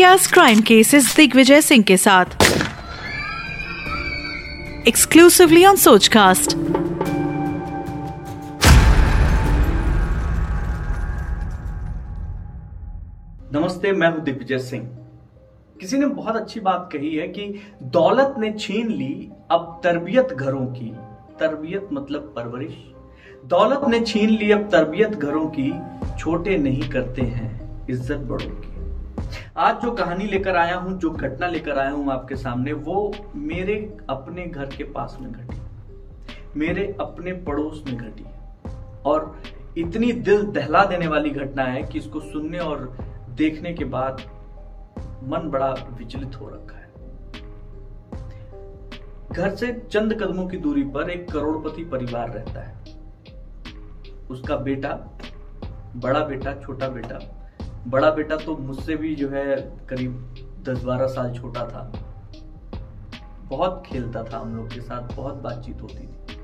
India crime cases Digvijay Singh के साथ exclusively on Sochcast नमस्ते, मैं हूँ दिग्विजय सिंह। किसी ने बहुत अच्छी बात कही है कि दौलत ने छीन ली अब तरबियत घरों की। तरबियत मतलब परवरिश। दौलत ने छीन ली अब तरबियत घरों की। छोटे नहीं करते हैं इज़्ज़त बड़ों की। आज जो कहानी लेकर आया हूँ, जो घटना लेकर आया हूँ आपके सामने, वो मेरे अपने घर के पास में घटी मेरे अपने पड़ोस में घटी और इतनी दिल दहला देने वाली घटना है कि इसको सुनने और देखने के बाद मन बड़ा विचलित हो रखा है। घर से चंद कदमों की दूरी पर एक करोड़पति परिवार रहता है। उसका बेटा, बड़ा बेटा, छोटा बेटा बड़ा बेटा तो मुझसे भी जो है करीब दस बारह साल छोटा था। बहुत खेलता था हम लोग के साथ, बहुत बातचीत होती थी।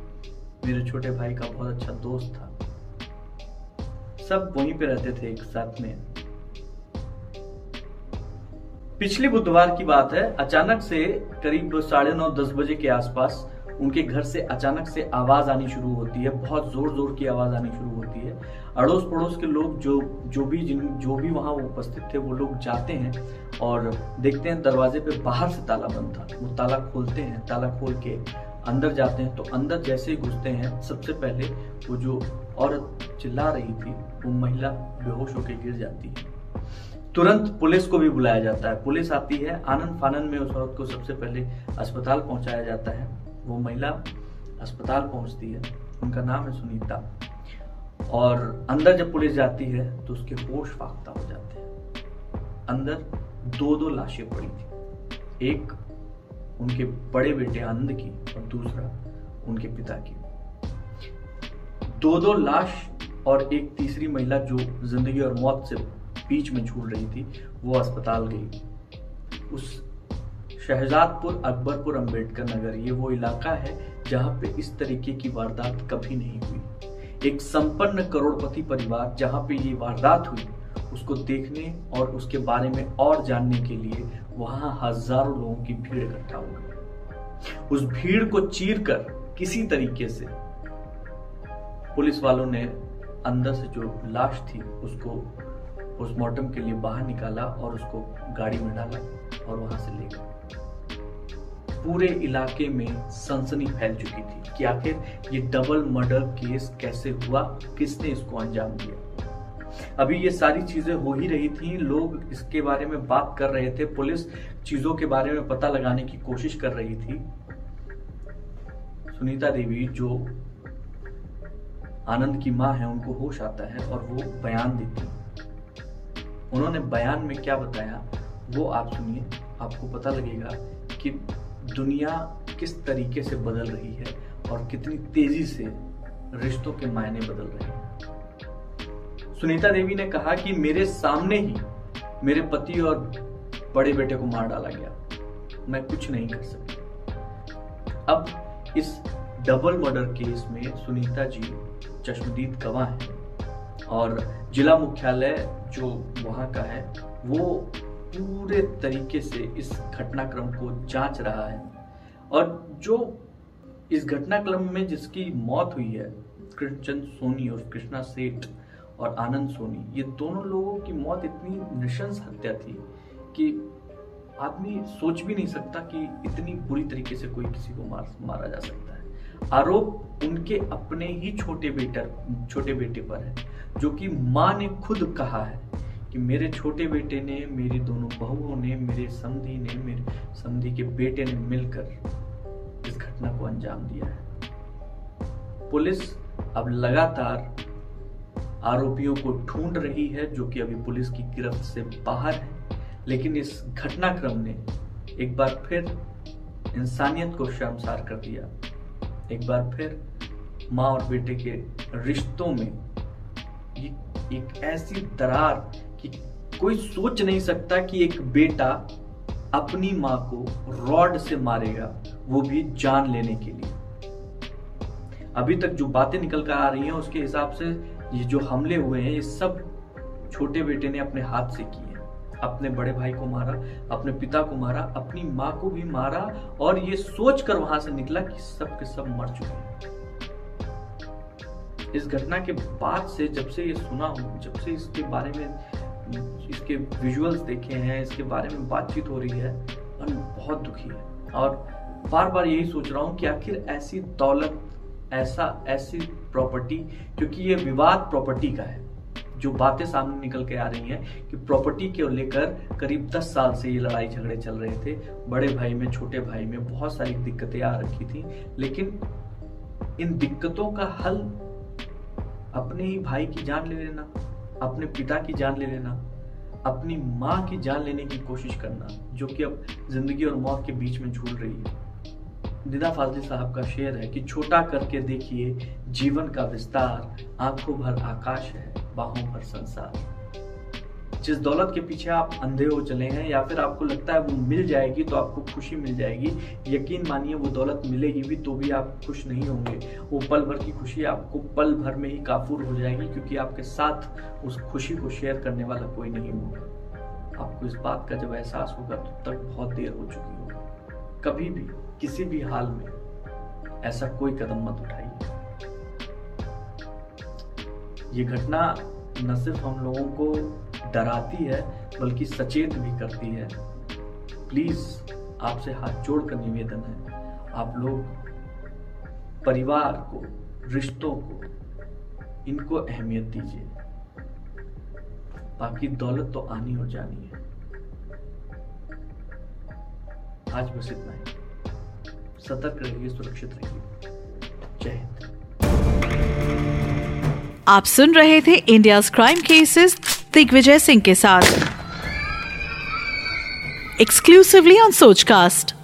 मेरे छोटे भाई का बहुत अच्छा दोस्त था। सब वहीं पे रहते थे एक साथ में। पिछले बुधवार की बात है, अचानक से करीब साढ़े नौ, दस बजे के आसपास उनके घर से अचानक से आवाज़ आनी शुरू होती है, बहुत ज़ोर ज़ोर की आवाज़ आनी शुरू होती है। अड़ोस पड़ोस के लोग जो जो भी जिन, जो भी वहाँ उपस्थित थे, वो लोग जाते हैं और देखते हैं दरवाजे पे बाहर से ताला बंद था। वो ताला खोलते हैं, ताला खोल के अंदर जाते हैं। तो अंदर जैसे ही घुसते हैं, सबसे पहले वो जो औरत चिल्ला रही थी, वो महिला बेहोश होकर गिर जाती है। तुरंत पुलिस को भी बुलाया जाता है। पुलिस आती है आनंद फानंद में उस औरत को सबसे पहले अस्पताल पहुँचाया जाता है। वो महिला अस्पताल पहुँचती है। उनका नाम है सुनीता। और अंदर जब पुलिस जाती है तो उसके होश फाख्ता हो जाते हैं। अंदर दो दो लाशें पड़ी थी। एक उनके बड़े बेटे आनंद की और दूसरा उनके पिता की। दो दो लाश और एक तीसरी महिला जो ज़िंदगी और मौत से बीच में झूल रही थी, वो अस्पताल गई। उस शहजादपुर, अकबरपुर, अंबेडकर नगर, ये वो इलाका है जहाँ पे इस तरीके की वारदात कभी नहीं हुई। एक संपन्न करोड़पति परिवार जहाँ पे ये वारदात हुई, उसको देखने और उसके बारे में और जानने के लिए वहाँ हज़ारों लोगों की भीड़ इकट्ठा हो गई। उस भीड़ को चीर कर किसी तरीके से पुलिस वालों ने अंदर से जो लाश थी, उसको पोस्टमार्टम के लिए बाहर निकाला और उसको गाड़ी में डाला और वहाँ से ले गए। पूरे इलाके में सनसनी फैल चुकी थी कि आखिर ये डबल मर्डर केस कैसे हुआ? किसने इसको अंजाम दिया? अभी ये सारी चीज़ें हो ही रही थी। लोग इसके बारे में बात कर रहे थे। पुलिस चीज़ों के बारे में पता लगाने की कोशिश कर रही थी। सुनीता देवी जो आनंद की माँ है, उनको होश आता है और वो बयान देती उन्होंने बयान में क्या बताया? वो आप सुनिए, आपको पता लगेगा कि दुनिया किस तरीके से बदल रही है और कितनी तेज़ी से रिश्तों के मायने बदल रहे हैं। सुनीता देवी ने कहा कि मेरे सामने ही मेरे पति और बड़े बेटे को मार डाला गया। मैं कुछ नहीं कर सकी अब इस डबल मर्डर केस में सुनीता जी चश्मदीद गवाह है और जिला मुख्यालय जो वहाँ का है, वो पूरे तरीके से इस घटनाक्रम को जाँच रहा है। और जो इस घटनाक्रम में जिसकी मौत हुई है, कृष्णचंद सोनी और कृष्णा सेठ और आनंद सोनी, ये दोनों लोगों की मौत इतनी निशंस हत्या थी कि आदमी सोच भी नहीं सकता कि इतनी बुरी तरीके से कोई किसी को मार, मारा जा सकता है। आरोप उनके अपने ही छोटे बेटर, छोटे बेटे पर है, जो कि माँ ने खुद कहा है। कि मेरे छोटे बेटे ने, मेरी दोनों बहुओं ने, मेरे समधी ने, मेरे समधी के बेटे ने मिलकर इस घटना को अंजाम दिया है। पुलिस अब लगातार आरोपियों को ढूंढ रही है, जो कि अभी पुलिस की गिरफ्त से बाहर है। लेकिन इस घटनाक्रम ने एक बार फिर इंसानियत को शर्मसार कर दिया। एक बार फिर माँ और बेटे के रिश्तों में एक ऐसी दरार कि कोई सोच नहीं सकता कि एक बेटा अपनी माँ को रॉड से मारेगा, वो भी जान लेने के लिए। अभी तक जो बातें निकल कर आ रही हैं, उसके हिसाब से ये जो हमले हुए हैं, ये सब छोटे बेटे ने अपने हाथ से किए अपने बड़े भाई को मारा, अपने पिता को मारा, अपनी माँ को भी मारा, और ये सोच कर वहाँ से निकला कि सब के सब मर चुके हैं। इस घटना के बाद से जब से ये सुना हूँ, जब से इसके बारे में इसके विजुअल्स देखे हैं, इसके बारे में बातचीत हो रही है मन बहुत दुखी है। और बार बार यही सोच रहा हूँ कि आखिर ऐसी दौलत, ऐसा, ऐसी प्रॉपर्टी क्योंकि ये विवाद प्रॉपर्टी का है। जो बातें सामने निकल के आ रही हैं कि प्रॉपर्टी को लेकर करीब 10 साल से ये लड़ाई झगड़े चल रहे थे। बड़े भाई में, छोटे भाई में बहुत सारी दिक्कतें आ रखी थी। लेकिन इन दिक्कतों का हल अपने ही भाई की जान ले लेना। अपने पिता की जान ले लेना, अपनी माँ की जान लेने की कोशिश करना, जो कि अब ज़िंदगी और मौत के बीच में झूल रही है। दिदा फाजली साहब का शेर है कि छोटा करके देखिए, जीवन का विस्तार, आँखों भर आकाश है, बाहों भर संसार। जिस दौलत के पीछे आप अंधे हो चले हैं या फिर आपको लगता है वो मिल जाएगी तो आपको खुशी मिल जाएगी। यकीन मानिए, वो दौलत मिलेगी भी तो भी आप खुश नहीं होंगे। वो पल भर की खुशी आपको पल भर में ही काफूर हो जाएगी, क्योंकि आपके साथ उस खुशी को शेयर करने वाला कोई नहीं होगा। आपको इस बात का जब एहसास होगा तो तक बहुत देर हो चुकी होगी। कभी भी, किसी भी हाल में ऐसा कोई कदम मत उठाइए। ये घटना न सिर्फ़ हम लोगों को डराती है, बल्कि सचेत भी करती है। प्लीज़ आपसे हाथ जोड़ कर निवेदन है, आप लोग परिवार को, रिश्तों को, इनको अहमियत दीजिए। बाकी दौलत तो आनी और जानी है। आज बस इतना ही। सतर्क रहिए, सुरक्षित रहिए। जय हिंद। आप सुन रहे थे India crime cases Digvijay Singh के साथ। Exclusively on Sochcast